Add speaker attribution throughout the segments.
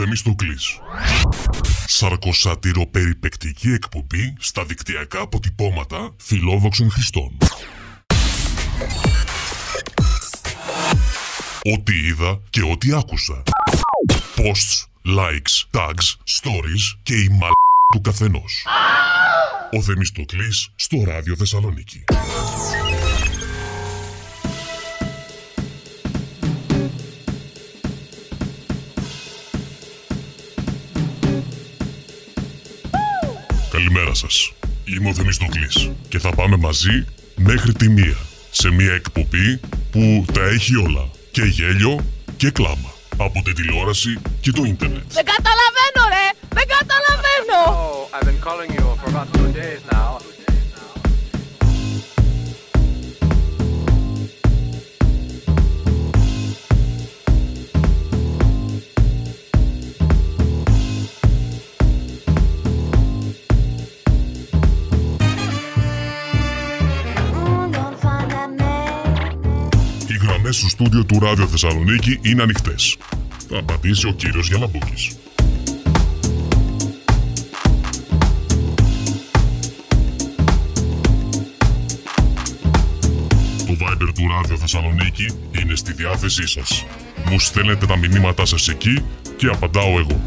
Speaker 1: Θεμιστοκλής. Σαρκοσάτηρο περιπεκτική εκπομπή στα δικτυακά αποτυπώματα φιλόδοξων χρηστών. Ό,τι είδα και ό,τι άκουσα. Posts, likes, tags, stories και η μαλ του καθενός. Ο Θεμιστοκλής στο ράδιο Θεσσαλονίκη. Σας. Είμαι ο Θεμιστοκλής και θα πάμε μαζί μέχρι τη μία σε μια εκπομπή που τα έχει όλα. Και γέλιο και κλάμα. Από την τηλεόραση και το ίντερνετ.
Speaker 2: Δεν καταλαβαίνω ρε! Δεν καταλαβαίνω!
Speaker 3: Oh, I've been calling you for about two days now.
Speaker 1: Στο στούντιο του Ράδιο Θεσσαλονίκη είναι ανοιχτές. Θα απαντήσει ο κύριος Γιαλαμπούκης. Το Viber του Ράδιο Θεσσαλονίκη είναι στη διάθεσή σας. Μου στέλνετε τα μηνύματά σας εκεί και απαντάω εγώ.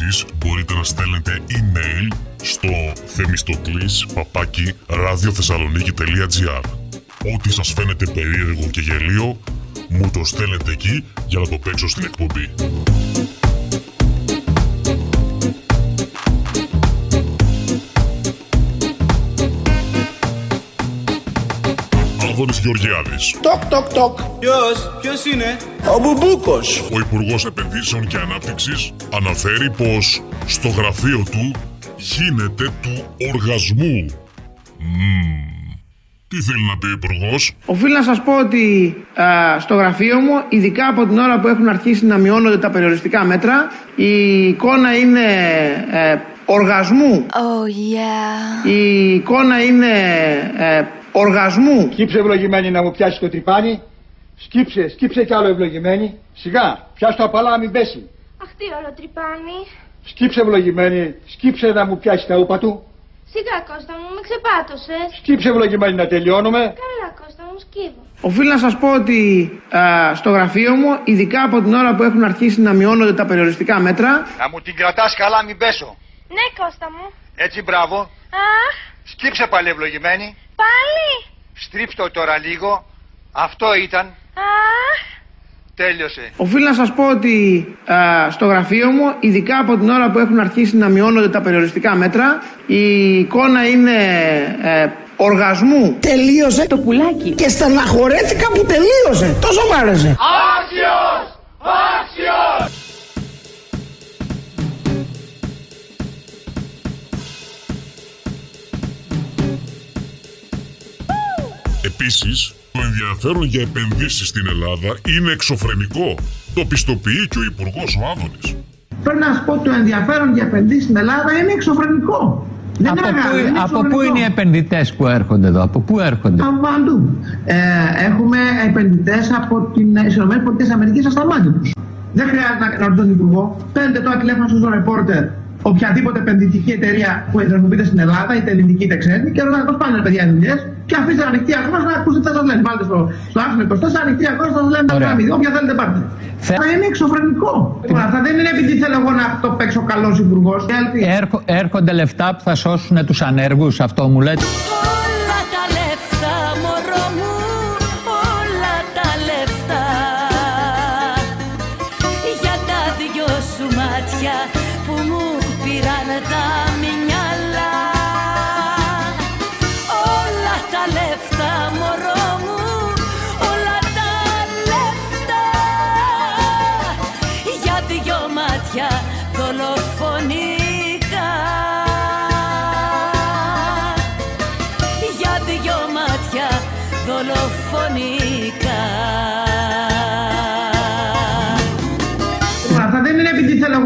Speaker 1: Επίσης, μπορείτε να στέλνετε email στο θεμιστοκλής παπάκι ραδιοθεσσαλονίκη.gr Ό,τι σας φαίνεται περίεργο και γελίο, μου το στέλνετε εκεί για να το παίξω στην εκπομπή. Άδωνης Γεωργιάδης,
Speaker 4: Τοκ, τοκ, τοκ.
Speaker 5: Ποιος, ποιος είναι;
Speaker 4: Ο Μπουμπούκος.
Speaker 1: ο Υπουργός Επενδύσεων και Ανάπτυξης, αναφέρει πως στο γραφείο του γίνεται του οργασμού. Μμμ. Τι θέλει να πει ο Υπουργός;
Speaker 6: Οφείλω να σας πω ότι α, στο γραφείο μου, ειδικά από την ώρα που έχουν αρχίσει να μειώνονται τα περιοριστικά μέτρα, η εικόνα είναι ε, οργασμού.
Speaker 2: Oh yeah.
Speaker 6: Η εικόνα είναι ε, οργασμού.
Speaker 7: Σκύψε ευλογημένη να μου πιάσεις το τρυπάνι. Σκύψε, σκύψε κι άλλο ευλογημένη. Σιγά, πιάσ' το απαλά μην πέσει.
Speaker 8: Αχ, τι όλο τρυπάνι.
Speaker 7: Σκύψε ευλογημένη, σκύψε να μου πιάσεις τα ούπα του.
Speaker 8: Σιγά, Κώστα μου, με ξεπάτωσες.
Speaker 7: Σκύψε ευλογημένη να τελειώνουμε.
Speaker 8: Καλά, Κώστα μου, σκύβω.
Speaker 6: Οφείλω να σας πω ότι α, στο γραφείο μου, ειδικά από την ώρα που έχουν αρχίσει να μειώνονται τα περιοριστικά μέτρα,
Speaker 7: Να μου την κρατάς καλά μην πέσω.
Speaker 8: Ναι, Κώστα μου.
Speaker 7: Έτσι μπράβο.
Speaker 8: Αχ,
Speaker 7: Σκύψε πάλι ευλογημένη.
Speaker 8: Πάλι.
Speaker 7: Στρίψτε το τώρα λίγο. Αυτό ήταν.
Speaker 8: Αχ,
Speaker 7: Τέλειωσε.
Speaker 6: οφείλω να σας πω ότι α, στο γραφείο μου, ειδικά από την ώρα που έχουν αρχίσει να μειώνονται τα περιοριστικά μέτρα, η εικόνα είναι ε, οργασμού.
Speaker 4: Τελείωσε το πουλάκι. Και στεναχωρέθηκα που τελείωσε. Τόσο μ' άρεσε.
Speaker 1: Επίσης, το ενδιαφέρον για επενδύσεις στην Ελλάδα είναι εξωφρενικό. Το πιστοποιεί και ο Υπουργός ο Άδωνης.
Speaker 6: Πρέπει να σου πω το ενδιαφέρον για επενδύσεις στην Ελλάδα είναι εξωφρενικό. Δεν
Speaker 9: Από,
Speaker 6: είναι
Speaker 9: πού,
Speaker 6: μεγάλο, είναι
Speaker 9: από πού
Speaker 6: εξωφρενικό.
Speaker 9: είναι οι επενδυτές που έρχονται εδώ, από πού έρχονται;
Speaker 6: Από παντού. Ε, έχουμε επενδυτές από τι ΗΠΑ στα μάτια τους. Δεν χρειάζεται να, να ρωτήσω τον Υπουργό. Παίρνετε τώρα τηλέφωνο στον ρεπόρτερ οποιαδήποτε επενδυτική εταιρεία που δραστηριοποιείται στην Ελλάδα, είτε ελληνική είτε ξένη, και ρωτάτε πώς πάνε ρε παιδιά οι δουλειές. Και αφήστε ανοιχτή ακρόαση να ακούσετε τι θα σα λένε. Βάλτε στο, στο άρθρο 24 ανοιχτή ακρόαση θα σα λένε τα
Speaker 9: Ωραία.
Speaker 6: γραμμή. Όποια θέλετε πάρτε.
Speaker 9: Θε-
Speaker 6: Θα είναι εξωφρενικό. Λοιπόν, αυτά δεν είναι επειδή θέλω εγώ να το παίξω καλός υπουργός.
Speaker 9: Έρχο- έρχονται λεφτά που θα σώσουν τους ανέργους, αυτό μου λέτε;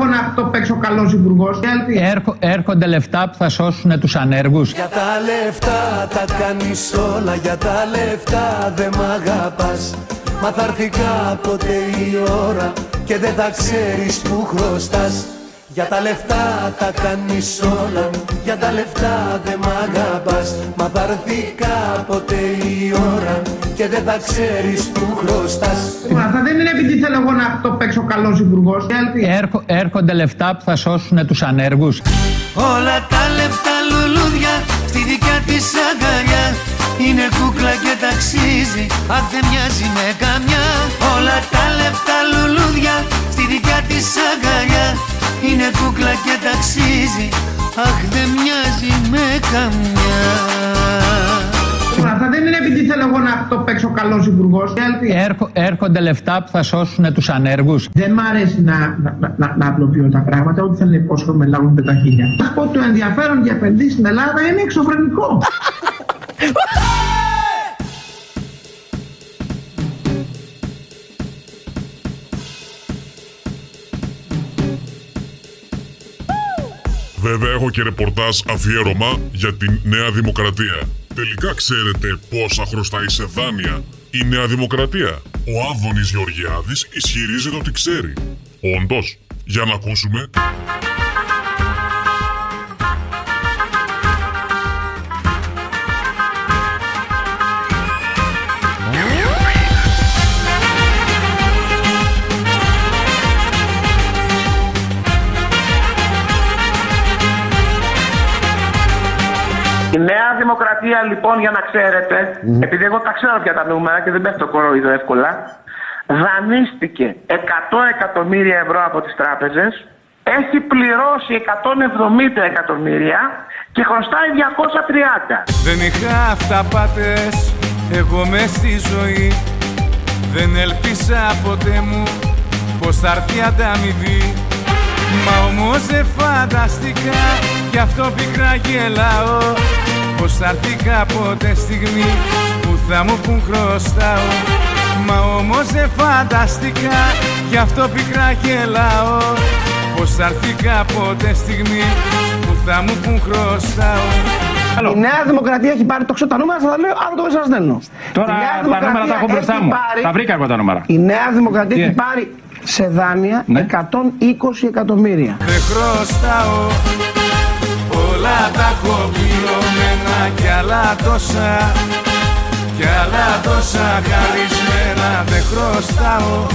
Speaker 6: Να το παίξω καλός υπουργός.
Speaker 9: Έρχο- έρχονται λεφτά που θα σώσουν τους ανέργους.
Speaker 5: Για τα λεφτά τα κάνεις όλα Για τα λεφτά δεν μ' αγαπάς Μα θα έρθει κάποτε η ώρα Και δεν θα ξέρεις που χρωστάς Για τα λεφτά τα κάνεις όλα Για τα λεφτά δεν μ' αγαπάς Μα θα έρθει κάποτε η ώρα Και δεν θα ξέρεις που χρωστάς
Speaker 6: Αυτά δεν είναι επειδή θέλω εγώ να το παίξω καλός υπουργός.
Speaker 9: Έρχο- έρχονται λεφτά που θα σώσουν τους ανέργους.
Speaker 5: Όλα τα λεφτά λουλούδια στη δικιά της αγκαλιά Είναι κούκλα και ταξίζει, αχ δεν μοιάζει με καμιά Όλα τα λεφτά λουλούδια στη δικιά της αγκαλιά Είναι κούκλα και ταξίζει, αχ δεν μοιάζει με καμιά
Speaker 6: Αυτά δεν είναι επειδή θέλω εγώ να το παίξω καλός υπουργός.
Speaker 9: Έρχο- έρχονται λεφτά που θα σώσουν τους ανέργους.
Speaker 6: Δεν μ' αρέσει να, να, να, να απλοποιώ τα πράγματα, ό,τι θέλω να υπόσχομαι λάβουν με τα χίλια. Να πω το ενδιαφέρον για επενδύσεις στην Ελλάδα είναι εξωφρενικό.
Speaker 1: Βέβαια έχω και ρεπορτάζ αφιέρωμα για την Νέα Δημοκρατία. Τελικά ξέρετε πόσα χρωστάει σε δάνεια η Νέα Δημοκρατία. Ο Άδωνης Γεωργιάδης ισχυρίζεται ότι ξέρει. Όντως, για να ακούσουμε.
Speaker 10: Δημοκρατία λοιπόν για να ξέρετε, επειδή εγώ τα ξέρω πια τα νούμερα και δεν πέφτω κοροϊδό εύκολα, δανείστηκε 100 εκατομμύρια ευρώ από τις τράπεζες, έχει πληρώσει 170 εκατομμύρια και χρωστάει 230.
Speaker 5: Δεν είχα αυταπάτες εγώ με στη ζωή. Δεν έλπισα ποτέ μου πως θα έρθει ανταμοιβή. Μα όμως δεν φανταστικά γι' αυτό πικρά γελάω. Πως θα έρθει κάποτε στιγμή που θα μου πουν χρωστάω Μα όμως δεν φανταστικά γι' αυτό πικρά γελάω Πως θα έρθει κάποτε στιγμή που θα μου πουν χρωστάω
Speaker 4: Η Νέα Δημοκρατία έχει πάρει το ξέρω τα νούμερα, θα τα λέω, άλλο το σας στέλνω.
Speaker 11: Τώρα
Speaker 4: Η Νέα
Speaker 11: τα
Speaker 4: Δημοκρατία
Speaker 11: νούμερα τα έχω μπροστά
Speaker 4: έχει
Speaker 11: μου.
Speaker 4: πάρει-
Speaker 11: Τα βρήκα εγώ τα νούμερα.
Speaker 4: Η Νέα Δημοκρατία
Speaker 11: Τι;
Speaker 4: έχει πάρει σε δάνεια
Speaker 11: Ναι.
Speaker 4: 120 εκατομμύρια.
Speaker 5: Δεν χρωστάω Όλα τα έχω πληρωμένα κι άλλα τόσα Κι άλλα τόσα χαρισμένα Δεν χρωστάω.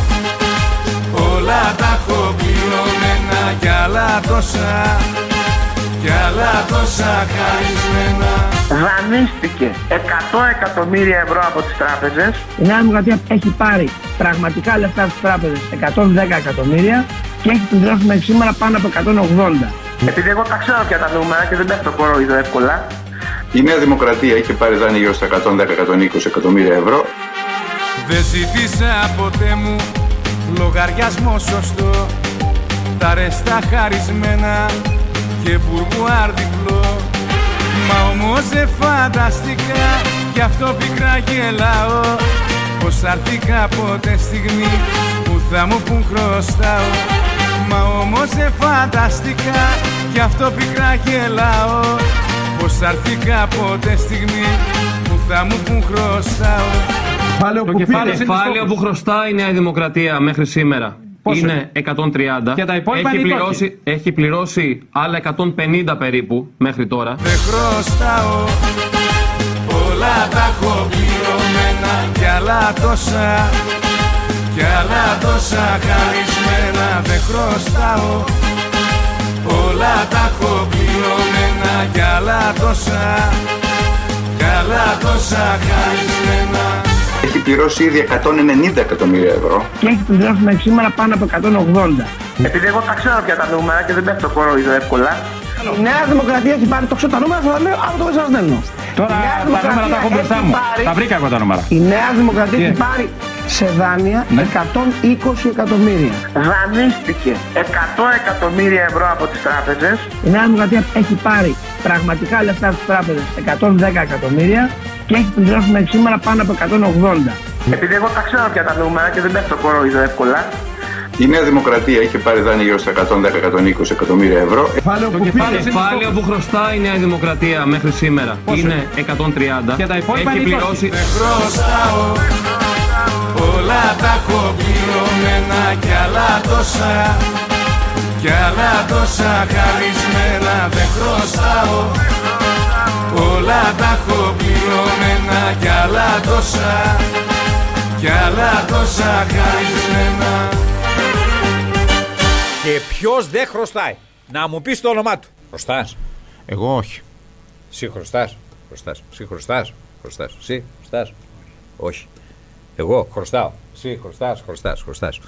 Speaker 5: Όλα τα έχω πληρωμένα κι άλλα τόσα Κι άλλα τόσα χαρισμένα.
Speaker 10: Δανείστηκε 100 εκατομμύρια ευρώ από τις τράπεζες.
Speaker 4: Η Νέα Δημοκρατία έχει πάρει πραγματικά λεφτά στις τράπεζες. 110 εκατομμύρια και έχει πληρώσει μέχρι σήμερα πάνω από 180.
Speaker 10: Επειδή εγώ τα ξέρω πια τα νούμερα και δεν πέφτω κοροϊδό εύκολα,
Speaker 12: Η Νέα Δημοκρατία είχε πάρει δάνεια γύρω στα 110-120 εκατομμύρια ευρώ.
Speaker 5: Δεν ζήτησα ποτέ μου λογαριασμό σωστό. Τα ρεστά χαρισμένα και μπουρμπουάρ διπλό Μα όμως δεν φανταστικά γι' αυτό πικρά γελάω. Πως θα έρθει κάποτε στιγμή που θα μου πουν χρωστάω Μα όμως δεν φανταστικά γι' αυτό πικρά γελάω. Πως θα έρθει κάποτε στιγμή που θα μου πουν χρωστάω.
Speaker 13: Το κεφάλαιο που χρωστάει η Νέα Δημοκρατία μέχρι σήμερα.
Speaker 11: Πόσο;
Speaker 13: Είναι 130.
Speaker 11: Και τα υπόλοιπα
Speaker 13: έχει,
Speaker 11: είναι οι
Speaker 13: πληρώσει, έχει πληρώσει άλλα 150 περίπου μέχρι τώρα.
Speaker 5: Δεν χρωστάω. Όλα τα έχω πληρωμένα Κι άλλα τόσα Κι άλλα τόσα χαρισμένα Δεν χρωστάω Όλα τα έχω πληρωμένα Κι άλλα τόσα Κι άλλα τόσα χαρισμένα
Speaker 12: Έχει πληρώσει ήδη 190 εκατομμύρια ευρώ.
Speaker 4: Και έχει πληρώσει μέχρι σήμερα πάνω από 180.
Speaker 10: επειδή εγώ τα ξέρω πια τα νούμερα και δεν πέφτω κοροϊδό εύκολα,
Speaker 4: Η Νέα Δημοκρατία έχει πάρει το ξέρω τα νούμερα, θα τα λέω, άλλο το σας στέλνω.
Speaker 11: Τώρα
Speaker 4: Η Νέα
Speaker 11: τα νούμερα τα έχω
Speaker 4: Δημοκρατία
Speaker 11: μπροστά
Speaker 4: έχει
Speaker 11: μου.
Speaker 4: πάρει-
Speaker 11: Τα βρήκα εγώ τα νούμερα.
Speaker 4: Η Νέα Δημοκρατία
Speaker 11: Τι;
Speaker 4: έχει πάρει σε δάνεια
Speaker 11: Ναι.
Speaker 4: 120 εκατομμύρια.
Speaker 10: δανείστηκε 100 εκατομμύρια ευρώ από τις τράπεζες
Speaker 4: Η Νέα Δημοκρατία έχει πάρει πραγματικά λεφτά στις τράπεζες 110 εκατομμύρια και έχει πληρώσει μέχρι σήμερα πάνω από 180.
Speaker 10: επειδή εγώ τα ξέρω πια τα νούμερα και δεν πέφτω κοροϊδό εύκολα,
Speaker 12: Η Νέα Δημοκρατία είχε πάρει δάνειο γύρω στα 110-120 εκατομμύρια ευρώ.
Speaker 13: Το κεφάλαιο που χρωστάει η Νέα Δημοκρατία μέχρι σήμερα είναι 130 και τα υπόλοιπα έχει πληρώσει.
Speaker 5: Δεν χρωστάω Όλα τα έχω πληρωμένα κι άλλα τόσα Κι άλλα τόσα χαρισμένα δεν χρωστάω Όλα τα έχω πληρωμένα κι άλλα τόσα Κι άλλα τόσα χαρισμένα
Speaker 14: Και ποιος δεν χρωστάει; Να μου πεις το όνομά του. Χρωστάς. Εγώ όχι. Εσύ χρωστάς. Χρωστάς. Εσύ χρωστάς. Χρωστάς. Εσύ χρωστάς. Όχι. Εγώ; Χρωστάω. Εσύ χρωστάς. Χρωστάς. Χρωστάς.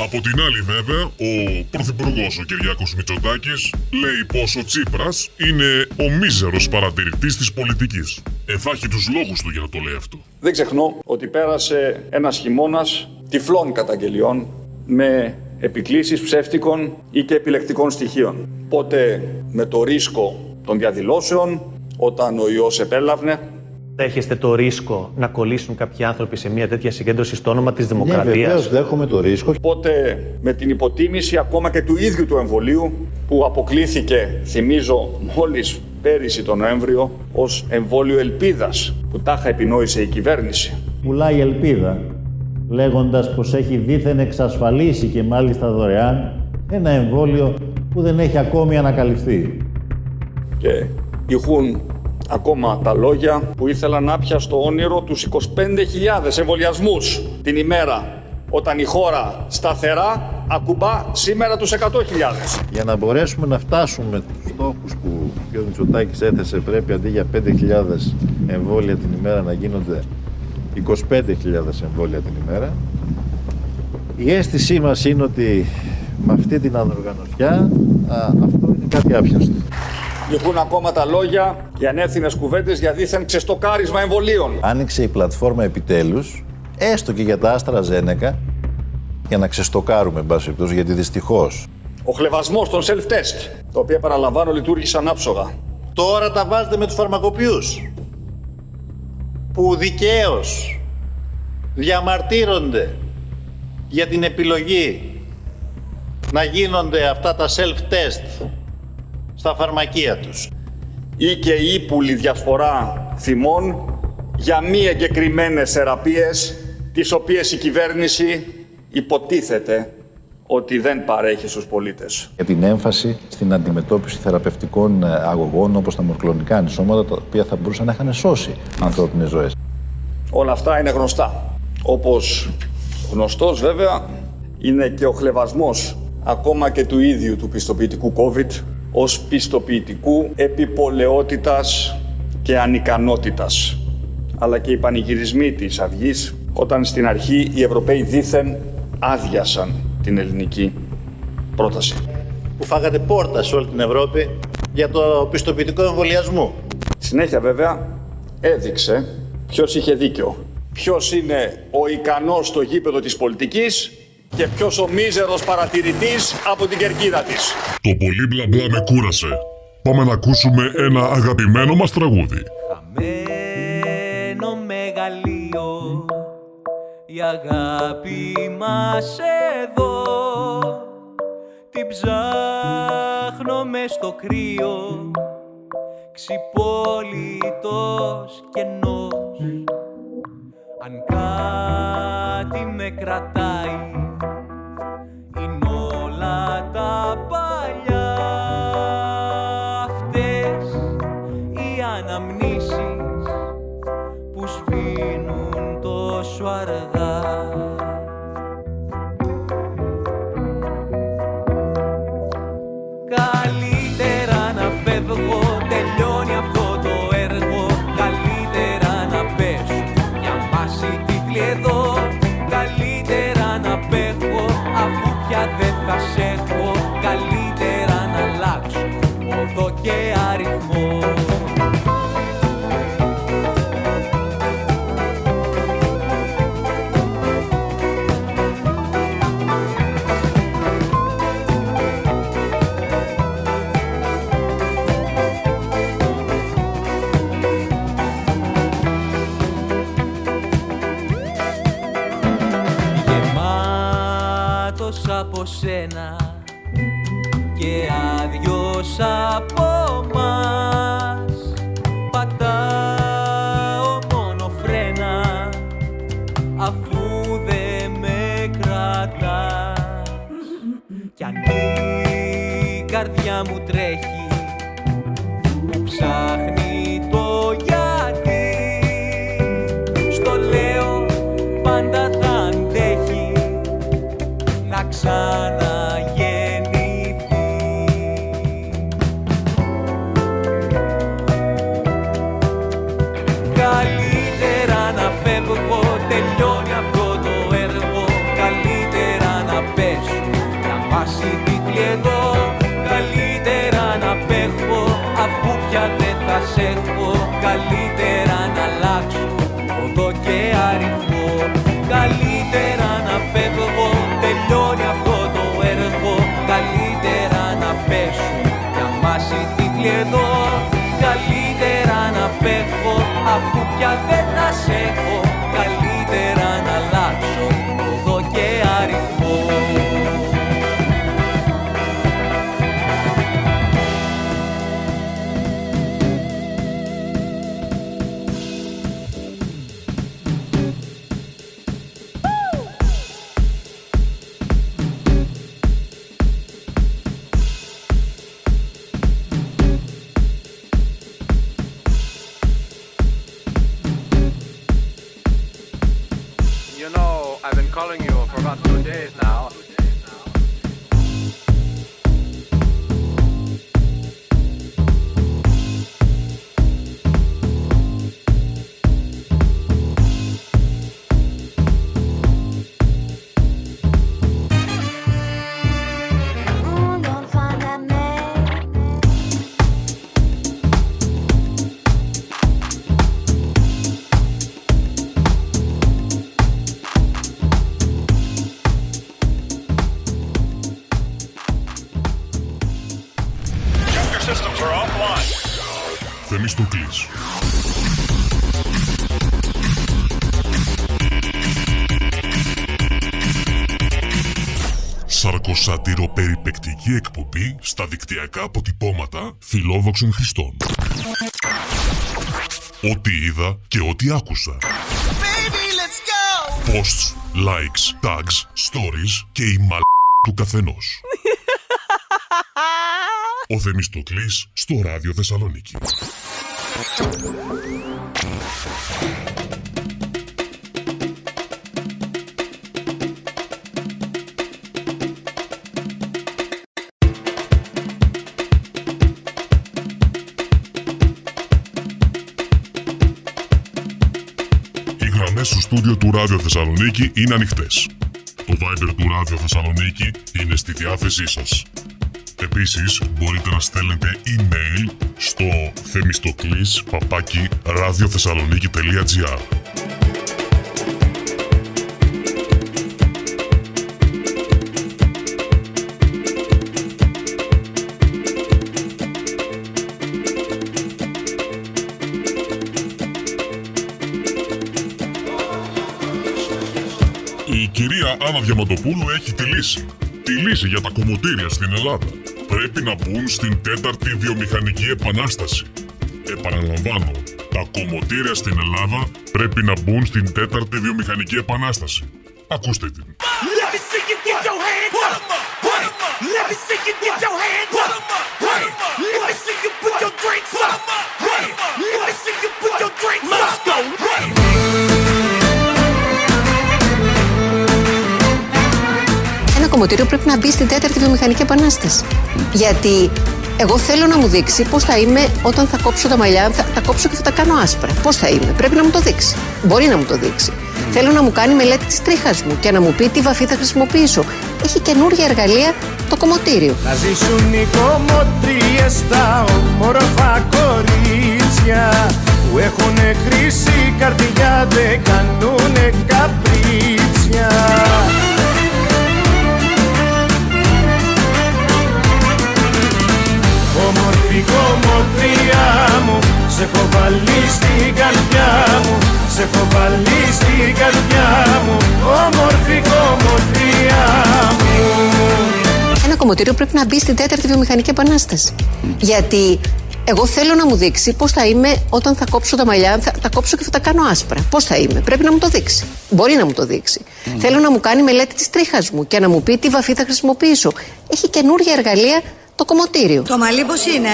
Speaker 1: Από την άλλη βέβαια, ο Πρωθυπουργός ο Κυριάκος Μητσοτάκης λέει πως ο Τσίπρας είναι ο μίζερος παρατηρητής της πολιτικής. Εφάχει τους λόγους του για να το λέει αυτό.
Speaker 15: Δεν ξεχνώ ότι πέρασε ένας χειμώνας τυφλών καταγγελιών με επικλήσεις ψεύτικων ή και επιλεκτικών στοιχείων. Πότε με το ρίσκο των διαδηλώσεων, όταν ο ιός επέλαβνε,
Speaker 16: Δέχεστε το ρίσκο να κολλήσουν κάποιοι άνθρωποι σε μια τέτοια συγκέντρωση στο όνομα της δημοκρατίας;
Speaker 15: βεβαίως δέχομαι το ρίσκο. Πότε με την υποτίμηση ακόμα και του ίδιου του εμβολίου που αποκλήθηκε, θυμίζω, μόλις πέρυσι τον Νοέμβριο ως εμβόλιο ελπίδας που τάχα επινόησε η κυβέρνηση.
Speaker 17: πουλάει ελπίδα, λέγοντας πως έχει δήθεν εξασφαλίσει και μάλιστα δωρεάν ένα εμβόλιο που δεν έχει ακόμη ανακαλυφθεί.
Speaker 15: Και ηχούν ακόμα τα λόγια που ήθελα να πια στο όνειρο τους 25.000 εμβολιασμούς την ημέρα όταν η χώρα σταθερά ακουμπά σήμερα τους 100.000.
Speaker 17: Για να μπορέσουμε να φτάσουμε τους στόχους που ο κ. Μητσοτάκης έθεσε πρέπει αντί για 5.000 εμβόλια την ημέρα να γίνονται 25.000 εμβόλια την ημέρα. Η αίσθησή μας είναι ότι με αυτή την ανοργανωσιά α, αυτό είναι κάτι άπιαστο.
Speaker 15: Ηχούν ακόμα τα λόγια για ανεύθυνες κουβέντες για δίθεν ξεστοκάρισμα εμβολίων.
Speaker 17: Άνοιξε η πλατφόρμα επιτέλους, έστω και για τα άστρα Ζένεκα, για να ξεστοκάρουμε, εν πάση περιπτώσει, γιατί δυστυχώς
Speaker 15: Ο χλεβασμός των self-test, τα οποία παραλαμβάνω λειτουργήσαν άψογα.
Speaker 17: Τώρα τα βάζετε με τους φαρμακοποιούς που δικαίως διαμαρτύρονται για την επιλογή να γίνονται αυτά τα self-test στα φαρμακεία τους.
Speaker 15: Ή και ύπουλη διαφορά θυμών για μη εγκεκριμένες θεραπείες, τις οποίες η κυβέρνηση υποτίθεται ότι δεν παρέχεις στους πολίτες.
Speaker 17: Για την έμφαση στην αντιμετώπιση θεραπευτικών ε, αγωγών όπως τα μορκλονικά αντισώματα τα οποία θα μπορούσαν να είχαν σώσει ανθρώπινες ζωές.
Speaker 15: Όλα αυτά είναι γνωστά. Όπως γνωστός βέβαια είναι και ο χλεβασμός ακόμα και του ίδιου του πιστοποιητικού COVID ως πιστοποιητικού επιπολαιότητας και ανικανότητας. Αλλά και οι πανηγυρισμοί της Αυγής όταν στην αρχή οι Ευρωπαίοι δήθεν άδειασαν την ελληνική πρόταση.
Speaker 17: Που φάγατε πόρτα σε όλη την Ευρώπη για το πιστοποιητικό εμβολιασμό.
Speaker 15: Συνέχεια βέβαια έδειξε ποιος είχε δίκιο. Ποιος είναι ο ικανός στο γήπεδο της πολιτικής και ποιος ο μίζερος παρατηρητής από την κερκίδα της.
Speaker 1: Το πολύ μπλα μπλα με κούρασε. Πάμε να ακούσουμε ένα αγαπημένο μας τραγούδι.
Speaker 18: Η αγάπη μας εδώ την ψάχνω μες στο κρύο ξυπόλυτος κενός. Αν κάτι με κρατάει έχω Καλύτερα να αλλάξω, οδό και αριθμό. Καλύτερα να φεύγω, τελειώνει αυτό το έργο. Καλύτερα να πέσω, να πάσει τίτλη εδώ Καλύτερα να φεύγω. Αφού πια δεν θα σε έχω
Speaker 8: I've been calling you for about two days now.
Speaker 1: Περιπεκτική εκπομπή στα δικτυακά αποτυπώματα φιλόδοξων χρηστών. Ό,τι είδα και ό,τι άκουσα. Posts, likes, tags, stories και η μαλ του καθενός. Ο Θεμιστοκλής στο ράδιο Θεσσαλονίκη. Στούντιο του Ράδιο Θεσσαλονίκη είναι ανοιχτές. Το Viber του Ράδιο Θεσσαλονίκη είναι στη διάθεσή σας. Επίσης, μπορείτε να στέλνετε email στο θεμιστοκλής παπάκι radiothessaloniki.gr κυρία Άννα Διαματοπούλου έχει τη λύση. Τη λύση για τα κομμωτήρια στην Ελλάδα. Πρέπει να μπουν στην τέταρτη βιομηχανική επανάσταση. Επαναλαμβάνω, τα κομμωτήρια στην Ελλάδα πρέπει να μπουν στην τέταρτη βιομηχανική επανάσταση. Ακούστε την.
Speaker 19: Let me
Speaker 20: κομμωτήριο πρέπει να μπει στην τέταρτη βιομηχανική επανάσταση. Γιατί εγώ θέλω να μου δείξει πώς θα είμαι όταν θα κόψω τα μαλλιά, θα τα κόψω και θα τα κάνω άσπρα. Πώς θα είμαι. Πρέπει να μου το δείξει. Μπορεί να μου το δείξει. Θέλω να μου κάνει μελέτη της τρίχας μου και να μου πει τι βαφή θα χρησιμοποιήσω. Έχει καινούργια εργαλεία το κομμωτήριο.
Speaker 19: Να ζήσουν οι κομμωτρίες στα όμορφα κορίτσια που έχουν χρυσή καρδιά δεν κάνουνε καπρίτσια. Κομμωτρία μου σε έχω βάλει στην καρδιά μου σε έχω βάλει στην καρδιά μου Όμορφη κομμωτρία μου
Speaker 20: κομμωτήριο πρέπει να μπει στην τέταρτη βιομηχανική επανάσταση. Γιατί εγώ θέλω να μου δείξει πώς θα είμαι όταν θα κόψω τα μαλλιά, θα τα κόψω και θα τα κάνω άσπρα. Πώς θα είμαι. Πρέπει να μου το δείξει. Μπορεί να μου το δείξει. Θέλω να μου κάνει μελέτη της τρίχας μου και να μου πει τι βαφή θα χρησιμοποιήσω. Έχει καινούργια εργαλεία το κομμωτήριο.
Speaker 19: Το μαλλί πώς είναι;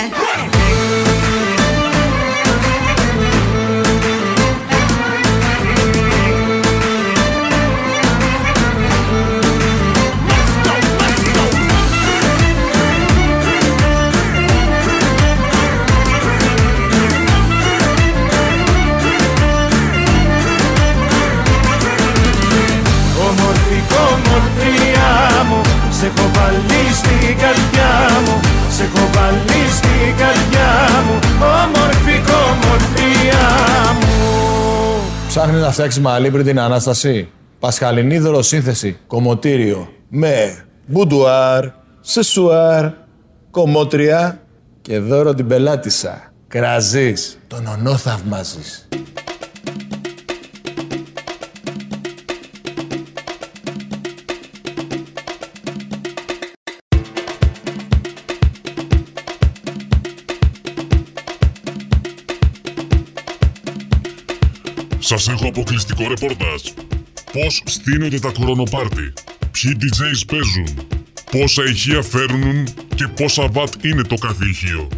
Speaker 21: Να φτιάξει μαλλί πριν την Ανάσταση; Πασχαλινή δωροσύνθεση. Κομμωτήριο. Με μπουντουάρ, σεσουάρ, κομμότρια και δώρο την πελάτησα. Κραζείς. Τον ονό θαυμάζεις.
Speaker 1: Σας έχω αποκλειστικό ρεπορτάζ. Πώς στείνονται τα κορονοπάρτι, ποιοι DJs παίζουν, πόσα ηχεία φέρνουν και πόσα βατ είναι το κάθε ηχείο;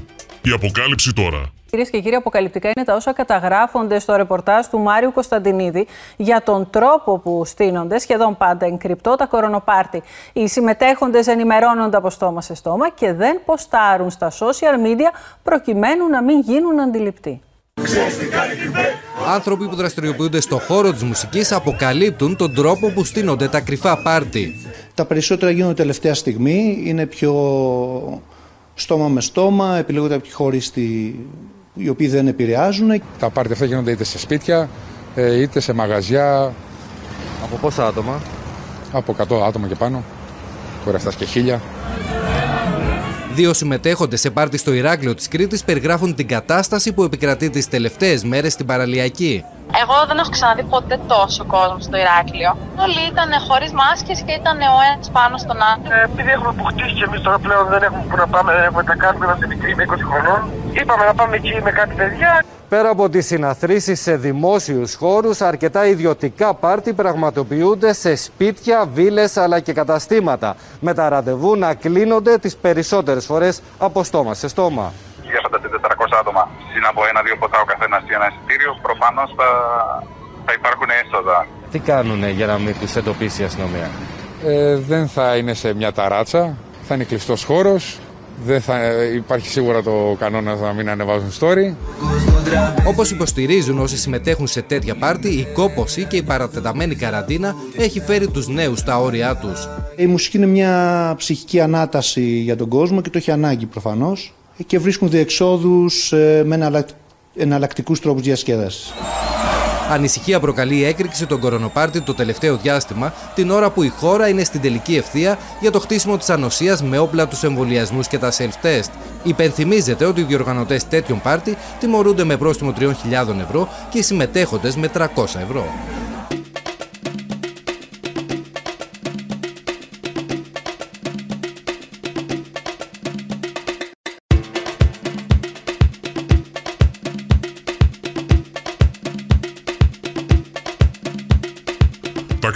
Speaker 1: Η αποκάλυψη τώρα.
Speaker 22: Κυρίες και κύριοι, αποκαλυπτικά είναι τα όσα καταγράφονται στο ρεπορτάζ του Μάριου Κωνσταντινίδη για τον τρόπο που στείνονται σχεδόν πάντα εγκρυπτό τα κορονοπάρτι. Οι συμμετέχοντες ενημερώνονται από στόμα σε στόμα και δεν ποστάρουν στα social media προκειμένου να μην γίνουν αντιληπτοί.
Speaker 23: Άνθρωποι που δραστηριοποιούνται στο χώρο της μουσικής αποκαλύπτουν τον τρόπο που στείνονται τα κρυφά πάρτι.
Speaker 24: Τα περισσότερα γίνονται τελευταία στιγμή, είναι πιο στόμα με στόμα, επιλέγονται από χωρίστη οι οποίοι δεν επηρεάζουν.
Speaker 25: Τα πάρτι αυτά γίνονται είτε σε σπίτια, ε, είτε σε μαγαζιά.
Speaker 23: Από πόσα άτομα;
Speaker 25: Από 100 άτομα και πάνω. Μπορεί να φτάσει και χίλια.
Speaker 23: Δύο συμμετέχοντες σε πάρτι στο Ηράκλειο της Κρήτης περιγράφουν την κατάσταση που επικρατεί τις τελευταίες μέρες στην παραλιακή.
Speaker 26: Εγώ δεν έχω ξαναδεί ποτέ τόσο κόσμο στο Ηράκλειο. Όλοι ήταν χωρίς μάσκες και ήταν ο ένας πάνω στον άλλο.
Speaker 27: Ε, επειδή έχουμε αποκτήσει και εμείς τώρα πλέον δεν έχουμε που να πάμε, δεν έχουμε τα κάνουμε, είμαστε μικροί με 20 χρονών. Είπαμε να πάμε εκεί με κάτι παιδιά.
Speaker 28: Πέρα από τις συναθρήσεις σε δημόσιους χώρους, αρκετά ιδιωτικά πάρτι πραγματοποιούνται σε σπίτια, βίλες αλλά και καταστήματα, με τα ραντεβού να κλείνονται τις περισσότερες φορές από στόμα σε στόμα.
Speaker 12: Για φανταστείτε 400 άτομα συν από ένα-δύο ποτά ο καθένας σε ένα εισιτήριο, προφανώς θα, θα υπάρχουν έσοδα.
Speaker 28: Τι κάνουνε για να μην τους εντοπίσει η αστυνομία;
Speaker 25: Ε, δεν θα είναι σε μια ταράτσα, θα είναι κλειστός χώρος. Δεν θα ε, υπάρχει σίγουρα το κανόνα να μην ανεβάζουν story.
Speaker 23: Όπως υποστηρίζουν όσοι συμμετέχουν σε τέτοια πάρτι, η κόπωση και η παρατεταμένη καραντίνα έχει φέρει τους νέους στα όρια τους.
Speaker 24: Η μουσική είναι μια ψυχική ανάταση για τον κόσμο και το έχει ανάγκη προφανώς και βρίσκουν διεξόδους ε, με εναλλακ... εναλλακτικούς τρόπους διασκέδασης.
Speaker 23: Ανησυχία προκαλεί η έκρηξη των κορονοπάρτι το τελευταίο διάστημα, την ώρα που η χώρα είναι στην τελική ευθεία για το χτίσιμο της ανοσίας με όπλα τους εμβολιασμούς και τα self-test. Υπενθυμίζεται ότι οι διοργανωτές τέτοιων πάρτι τιμωρούνται με πρόστιμο 3.000 ευρώ και οι συμμετέχοντες με 300 ευρώ.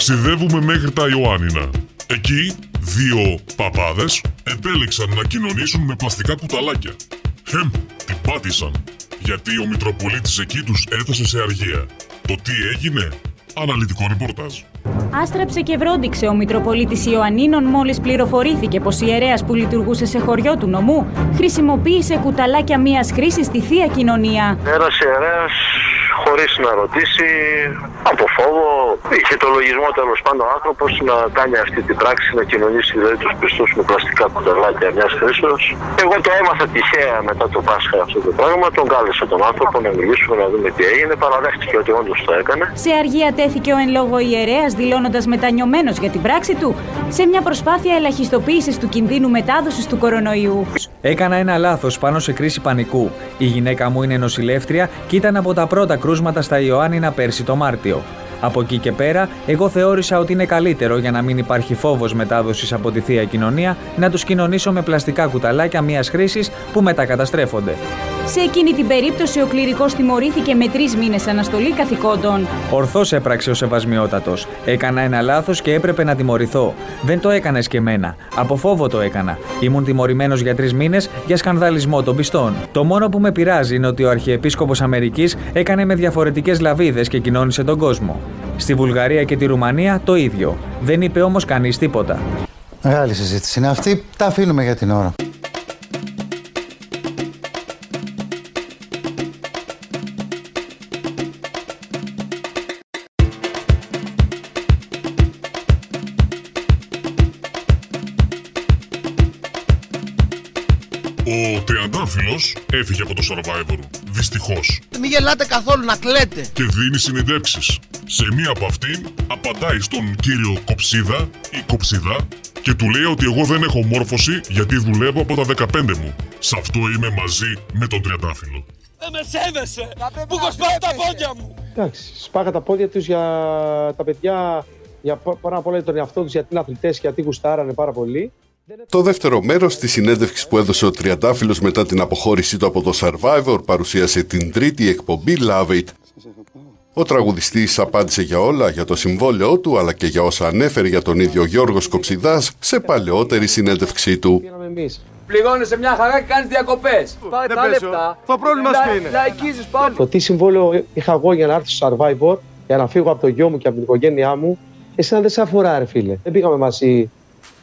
Speaker 1: Ταξιδεύουμε μέχρι τα Ιωάννινα. Εκεί, δύο παπάδες επέλεξαν να κοινωνήσουν με πλαστικά κουταλάκια. Χεμ, την πάτησαν. Γιατί ο Μητροπολίτης εκεί τους έθεσε σε αργία. Το τι έγινε, αναλυτικό ρεπορτάζ.
Speaker 29: Άστραψε και βρόντιξε ο Μητροπολίτης Ιωαννίνων μόλις πληροφορήθηκε πως η ιερέας που λειτουργούσε σε χωριό του νομού χρησιμοποίησε κουταλάκια μίας χρήσης στη Θεία Κοινωνία.
Speaker 27: Ένας ιερέας χωρίς να ρωτήσει, από φόβο, είχε το λογισμό τέλος πάντων ο άνθρωπος να κάνει αυτή την πράξη, να κοινωνήσει δηλαδή τους πιστού με πλαστικά κουταλάκια μιας χρήσεως. Εγώ το έμαθα τυχαία μετά το Πάσχα αυτό το πράγμα, τον κάλεσε τον άνθρωπο να μιλήσουμε, να δούμε τι έγινε, παραδέχτηκε ότι όντως το έκανε.
Speaker 29: Σε αργία τέθηκε ο εν λόγω ιερέας δηλώνοντας μετανιωμένος για την πράξη του σε μια προσπάθεια ελαχιστοποίησης του κινδύνου μετάδοσης του κορονοϊού.
Speaker 30: Έκανα ένα λάθος πάνω σε κρίση πανικού. Η γυναίκα μου είναι νοσηλεύτρια και ήταν από τα πρώτα κρούσματα στα Ιωάννινα πέρσι το Μάρτιο. Από εκεί και πέρα, εγώ θεώρησα ότι είναι καλύτερο για να μην υπάρχει φόβος μετάδοσης από τη θεία κοινωνία να τους κοινωνήσω με πλαστικά κουταλάκια μιας χρήσης που μετακαταστρέφονται.
Speaker 29: Σε εκείνη την περίπτωση, ο κληρικός τιμωρήθηκε με τρεις μήνες αναστολή καθηκόντων.
Speaker 30: Ορθώς έπραξε ο Σεβασμιότατος. Έκανα ένα λάθος και έπρεπε να τιμωρηθώ. Δεν το έκανες και εμένα. Από φόβο το έκανα. Ήμουν τιμωρημένος για τρεις μήνες για σκανδαλισμό των πιστών. Το μόνο που με πειράζει είναι ότι ο Αρχιεπίσκοπος Αμερικής έκανε με διαφορετικές λαβίδες και κοινώνησε τον κόσμο. Στη Βουλγαρία και τη Ρουμανία το ίδιο. Δεν είπε όμως κανείς τίποτα.
Speaker 31: Μεγάλη συζήτηση είναι αυτή. Τα αφήνουμε για την ώρα.
Speaker 1: Έφυγε από το Survivor. Δυστυχώς.
Speaker 32: Μην γελάτε καθόλου, να κλαίτε.
Speaker 1: Και δίνει συνεντεύξεις. Σε μία από αυτήν απαντάει στον κύριο Κοψίδα ή Κοψίδα και του λέει ότι εγώ δεν έχω μόρφωση γιατί δουλεύω από τα 15 μου. Σε αυτό είμαι μαζί με τον Τριαντάφυλλο.
Speaker 32: Δεν με σέβεσαι. Που έχω σπάσει τα πόδια μου.
Speaker 33: Εντάξει, σπάγα τα πόδια τους για τα παιδιά, για πα- πάρα πολλά για τον εαυτό τους, γιατί είναι αθλητές και γιατί γουστάρανε πάρα πολύ.
Speaker 34: Το δεύτερο μέρος της συνέντευξης που έδωσε ο Τριαντάφυλλος μετά την αποχώρησή του από το Survivor παρουσίασε την τρίτη εκπομπή Love It. Ο τραγουδιστής απάντησε για όλα, για το συμβόλαιό του, αλλά και για όσα ανέφερε για τον ίδιο Γιώργος Σκοψιδάς σε παλαιότερη συνέντευξή του.
Speaker 32: Πληρώνει σε μια χαρά και κάνεις διακοπές. Πάρε
Speaker 33: δεν
Speaker 32: τα
Speaker 33: παίζω.
Speaker 32: λεφτά.
Speaker 33: Το πρόβλημα
Speaker 32: Λα-
Speaker 33: σου είναι.
Speaker 32: Λαϊκίζεις πάλι.
Speaker 33: Το τι συμβόλαιο είχα εγώ για να έρθω στο Survivor, για να φύγω από το γιο μου και από την οικογένειά μου, εσένα δεν σε αφορά, ρε φίλε. Δεν πήγαμε μαζί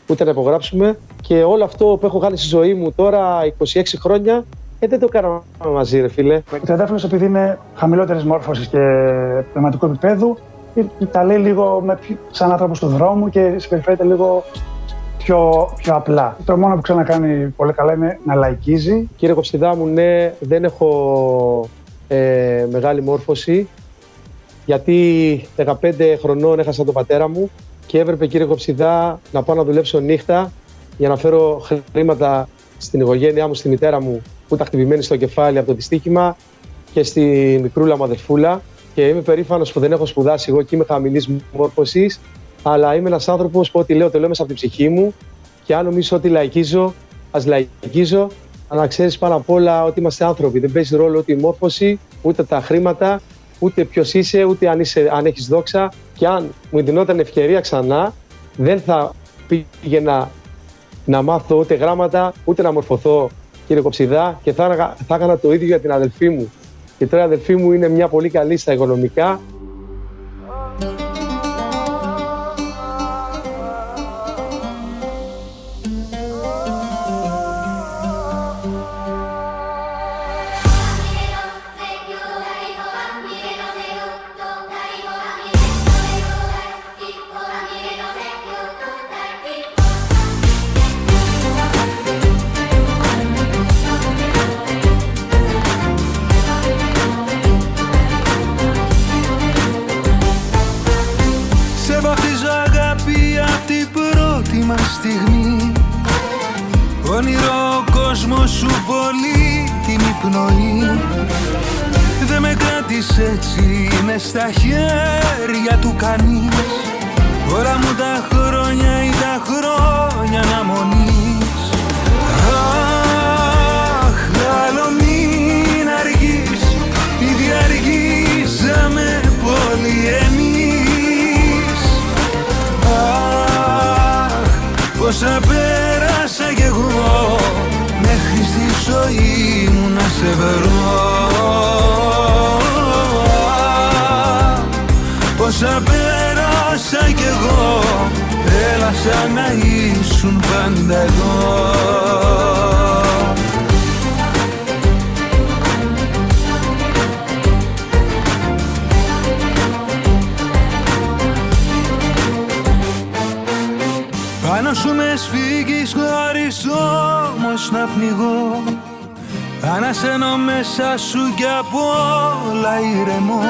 Speaker 33: ούτε να υπογράψουμε και όλο αυτό που έχω κάνει στη ζωή μου τώρα 26 χρόνια, ε, δεν το κάναμε μαζί, ρε φίλε.
Speaker 35: Ο Τριαντάφυλλος επειδή είναι χαμηλότερης μόρφωσης και πνευματικού επίπεδου, ε, τα λέει λίγο με, πιο- σαν άνθρωπος του δρόμου και συμπεριφέρεται λίγο πιο, πιο απλά. Το μόνο που ξανακάνει πολύ καλά είναι να λαϊκίζει.
Speaker 33: Κύριε Κοψιδά μου, ναι, δεν έχω ε, μεγάλη μόρφωση, γιατί 15 χρονών έχασα τον πατέρα μου και έπρεπε, κύριε Κοψιδά, να πάω να δουλέψω νύχτα για να φέρω χρήματα στην οικογένειά μου, στη μητέρα μου, που ήταν χτυπημένη στο κεφάλι από το δυστύχημα και στη μικρούλα μου αδερφούλα. Και είμαι περήφανος που δεν έχω σπουδάσει εγώ και είμαι χαμηλής μόρφωσης, αλλά είμαι ένας άνθρωπος που ό,τι λέω το λέω μέσα από την ψυχή μου και αν νομίζω ότι λαϊκίζω, ας λαϊκίζω, αλλά να ξέρεις πάνω απ' όλα ότι είμαστε άνθρωποι. Δεν παίζει ρόλο ούτε η μόρφωση, ούτε τα χρήματα, ούτε ποιος είσαι, ούτε αν, είσαι, αν έχεις δόξα. Και αν μου δινόταν ευκαιρία ξανά, δεν θα πήγαινα να μάθω ούτε γράμματα, ούτε να μορφωθώ, κύριε Κοψιδά, και θα, έγα- θα έκανα το ίδιο για την αδελφή μου. Και τώρα η αδελφή μου είναι μια πολύ καλή στα οικονομικά.
Speaker 36: Στα χέρια του κανείς. Όλα μου τα χρόνια ή τα χρόνια αναμονής. Αχ, άλλο μην αργείς Ήδη αργήσαμε πολύ εμείς. Αχ, πόσα πέρασα κι εγώ Μέχρι στη ζωή μου να σε βρω Έλα σαν να ήσουν πάντα εδώ. Πάνω σου με σφίγγεις χωρίς όμως να πνιγώ. Ανασένω μέσα σου κι απ' όλα ηρεμώ.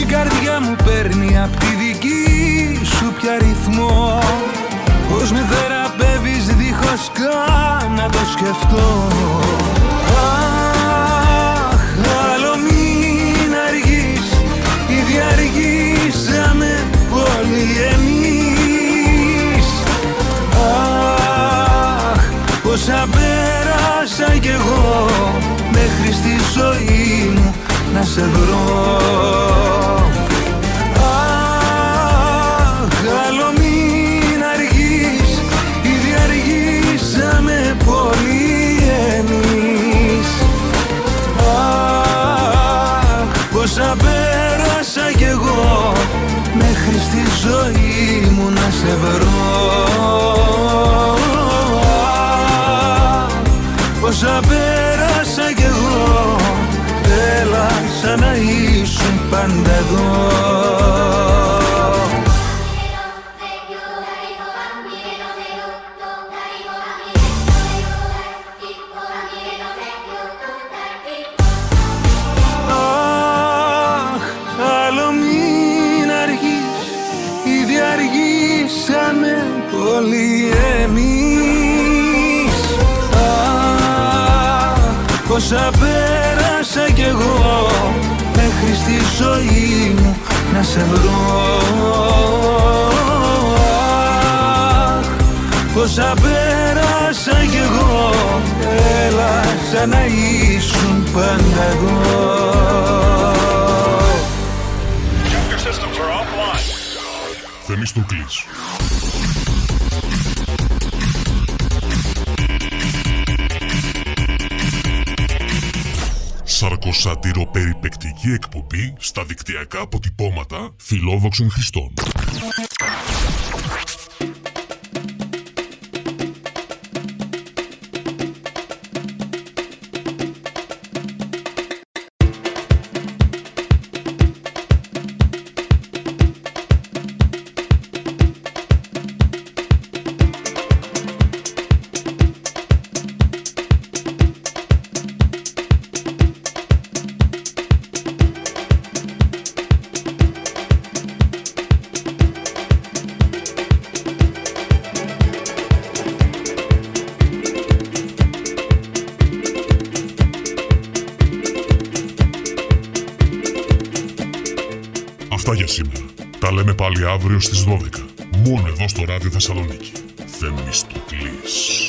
Speaker 36: Η καρδιά μου παίρνει απ' και αριθμό Πώς με θεραπεύεις δίχως καν να το σκεφτώ. Αχ, άλλο μην αργείς Ήδη αργήσαμε πολύ εμείς. Αχ, πόσα πέρασα κι εγώ Μέχρι στη ζωή μου να σε βρω. Ζωή μου να σε βρω. Αχ, πόσα πέρασα κι εγώ Έλα σαν να ήσουν πάντα εδώ
Speaker 1: Θεμιστοκλής. Σαρκοσάτηρο περιπεκτική εκπομπή στα δικτυακά αποτυπώματα φιλόδοξων χρηστών. Αυτά για σήμερα. Τα λέμε πάλι αύριο στις 12. Μόνο εδώ στο Ράδιο Θεσσαλονίκη. Θεμιστοκλής.